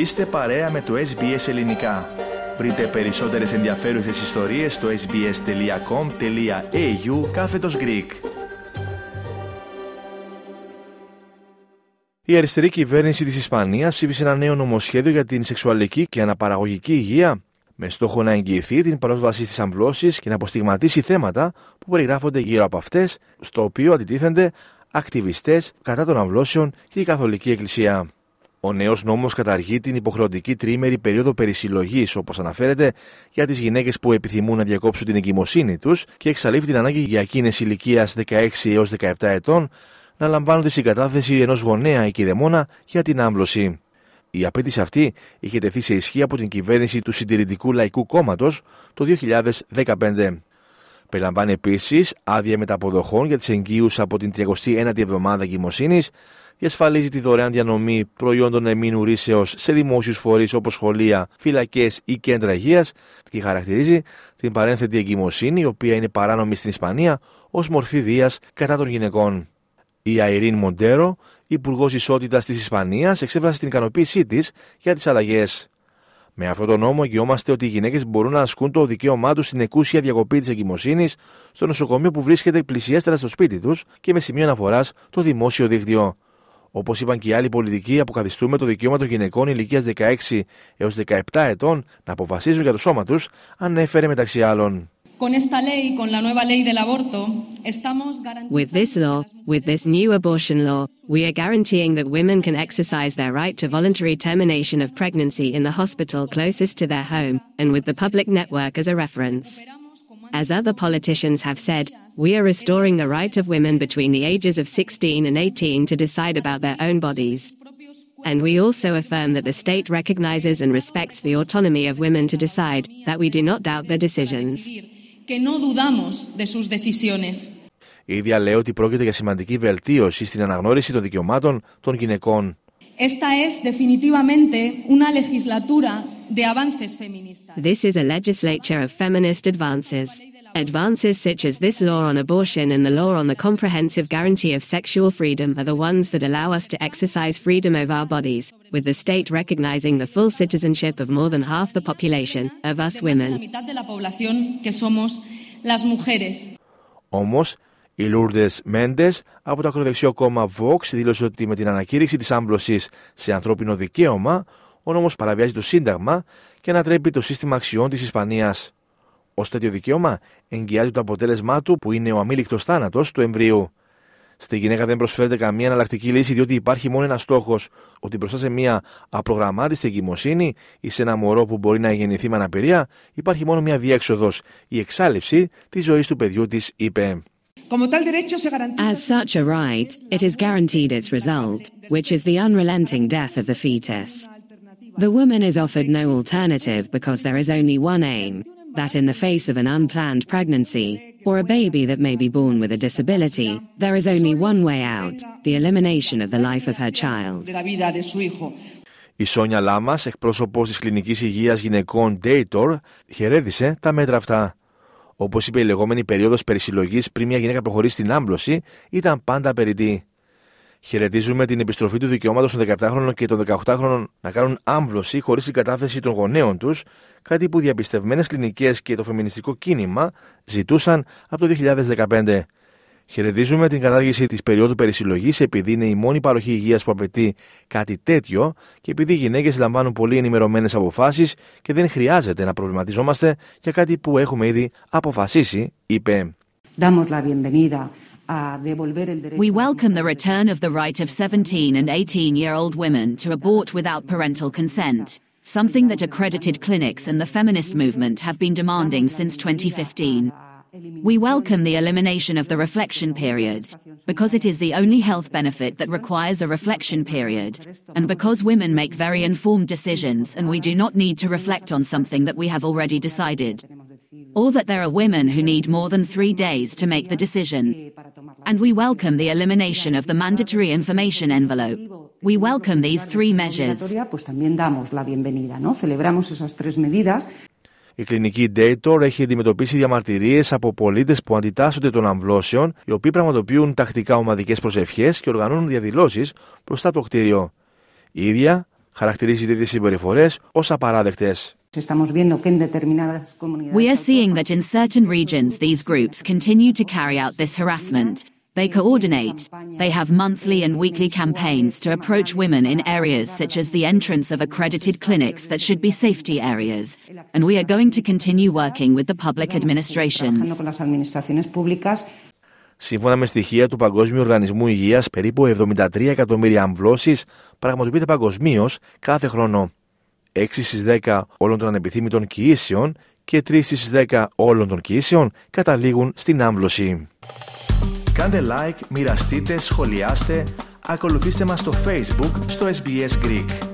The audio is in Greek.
Είστε παρέα με το SBS Ελληνικά. Βρείτε περισσότερες ενδιαφέρουσες ιστορίες στο sbs.com.au κάθετος Greek. Η αριστερή κυβέρνηση της Ισπανίας ψήφισε ένα νέο νομοσχέδιο για την σεξουαλική και αναπαραγωγική υγεία με στόχο να εγγυηθεί την πρόσβαση στις αμβλώσεις και να αποστιγματίσει θέματα που περιγράφονται γύρω από αυτές, στο οποίο αντιτίθενται ακτιβιστές κατά των αμβλώσεων και η Καθολική Εκκλησία. Ο νέος νόμος καταργεί την υποχρεωτική τρίμερη περίοδο περισυλλογής, όπως αναφέρεται, για τις γυναίκες που επιθυμούν να διακόψουν την εγκυμοσύνη τους και εξαλείφει την ανάγκη για εκείνε ηλικίας 16 έως 17 ετών να λαμβάνουν τη συγκατάθεση ενός γονέα ή κηδεμόνα για την άμβλωση. Η απέτηση αυτή είχε τεθεί σε ισχύ από την κυβέρνηση του Συντηρητικού Λαϊκού Κόμματος το 2015. Περιλαμβάνει επίσης άδεια μεταποδοχών για τις εγγύους από την 39η εβδομάδα εγκυμοσύνης, διασφαλίζει τη δωρεάν διανομή προϊόντων εμήνου ρήσεω σε δημόσιους φορείς όπως σχολεία, φυλακές ή κέντρα υγείας και χαρακτηρίζει την παρένθετη εγκυμοσύνη, η οποία είναι παράνομη στην Ισπανία, ως μορφή βίας κατά των γυναικών. Η Αϊρίν Μοντέρο, Υπουργός Ισότητας της Ισπανίας, εξέφρασε την ικανοποίησή της για τις αλλαγές. Με αυτόν τον νόμο εγγυόμαστε ότι οι γυναίκες μπορούν να ασκούν το δικαίωμά τους στην εκούσια διακοπή της εγκυμοσύνης στο νοσοκομείο που βρίσκεται πλησιέστερα στο σπίτι τους και με σημείο αναφοράς το δημόσιο δίκτυο. Όπω είπαν και οι άλλοι πολιτικοί, αποκαθιστούμε το δικαίωμα των γυναικών ηλικία 16 έω 17 ετών να αποφασίζουν για το σώμα του, ανέφερε μεταξύ άλλων. With this law, with this new abortion law, we are guaranteeing that women can exercise their right to voluntary termination of pregnancy in the hospital closest to their home, and with the public network as a reference. As other politicians have said, we are restoring the right of women between the ages of 16 and 18 to decide about their own bodies. And we also affirm that the state recognizes and respects the autonomy of women to decide, that we do not doubt their decisions. Η ίδια λέει ότι πρόκειται για σημαντική βελτίωση στην αναγνώριση των δικαιωμάτων των γυναικών. Esta es definitivamente una legislatura de avances feministas. This is a legislature of feminist advances. Advances such as this law on abortion and the law on the comprehensive guarantee of sexual freedom are the ones that allow us to exercise freedom of our bodies, with the state recognizing the full citizenship of more than half the population, of us women. Όμως, η Lourdes Μέντε από το ακροδεξιό κόμμα Vox δήλωσε ότι με την ανακήρυξη τη άμπλωση σε ανθρώπινο δικαίωμα, ο νόμο παραβιάζει το Σύνταγμα και ανατρέπει το σύστημα αξιών τη Ισπανία. Ω τέτοιο δικαίωμα εγγυάται το αποτέλεσμά του που είναι ο αμήλικτος θάνατος του εμβρίου. Στη γυναίκα δεν προσφέρεται καμία εναλλακτική λύση διότι υπάρχει μόνο ένας στόχος, ότι μπροστά σε μια απρογραμμάτιστη εγκυμοσύνη ή σε ένα μωρό που μπορεί να γεννηθεί με αναπηρία, υπάρχει μόνο μια διέξοδος, η εξάλληψη της ζωής του παιδιού της, είπε. As such a right, it is guaranteed its result, which is the unrelenting death of the fetus. The woman is offered no alternative because there is only one aim, that in the face of an unplanned pregnancy, or a baby that may be born with a disability, there is only one way out, the elimination of the life of her child. Η Σόνια Λάμας, εκπρόσωπος της Κλινικής Υγείας Γυναικών Dator, χαιρέτησε τα μέτρα αυτά. Όπως είπε, η λεγόμενη περίοδος περισυλλογής πριν μια γυναίκα προχωρήσει στην άμπλωση ήταν πάντα περιττή. Χαιρετίζουμε την επιστροφή του δικαιώματος των 17χρονων και των 18χρονων να κάνουν άμβλωση χωρίς την κατάθεση των γονέων τους, κάτι που διαπιστευμένες κλινικές και το φεμινιστικό κίνημα ζητούσαν από το 2015. Χαιρετίζουμε την κατάργηση της περίοδου περισυλλογής επειδή είναι η μόνη παροχή υγείας που απαιτεί κάτι τέτοιο και επειδή οι γυναίκες λαμβάνουν πολύ ενημερωμένες αποφάσεις και δεν χρειάζεται να προβληματιζόμαστε για κάτι που έχουμε ήδη αποφασίσει, είπε. We welcome the return of the right of 17 and 18 year old women to abort without parental consent, something that accredited clinics and the feminist movement have been demanding since 2015. We welcome the elimination of the reflection period, because it is the only health benefit that requires a reflection period, and because women make very informed decisions and we do not need to reflect on something that we have already decided. Or that there are women who need more than three days to make the decision. And we welcome the elimination of the mandatory information envelope. We welcome these three measures. Η κλινική Dator έχει αντιμετωπίσει διαμαρτυρίες από πολίτες που αντιτάσσονται των αμβλώσεων, οι οποίοι πραγματοποιούν τακτικά ομαδικές προσευχές και οργανώνουν διαδηλώσεις μπροστά από το κτίριο. Η ίδια χαρακτηρίζει τέτοιες συμπεριφορές ως απαράδεκτες. We are seeing that in certain regions these groups continue to carry out this harassment. They coordinate. They have monthly and weekly campaigns to approach women in areas such as the entrance of accredited clinics that should be safety areas. And we are going to continue working with the public administrations. Σύμφωνα με στοιχεία του Παγκόσμιου Οργανισμού Υγείας, περίπου 73 εκατομμύρια αμβλώσεις πραγματοποιείται παγκοσμίω κάθε χρόνο. 6 στις 10 όλων των ανεπιθύμητων κοιήσεων και 3 στις 10 όλων των κοιήσεων καταλήγουν στην άμβλωση. Κάντε like, μοιραστείτε, σχολιάστε, ακολουθήστε μας στο Facebook στο SBS Greek.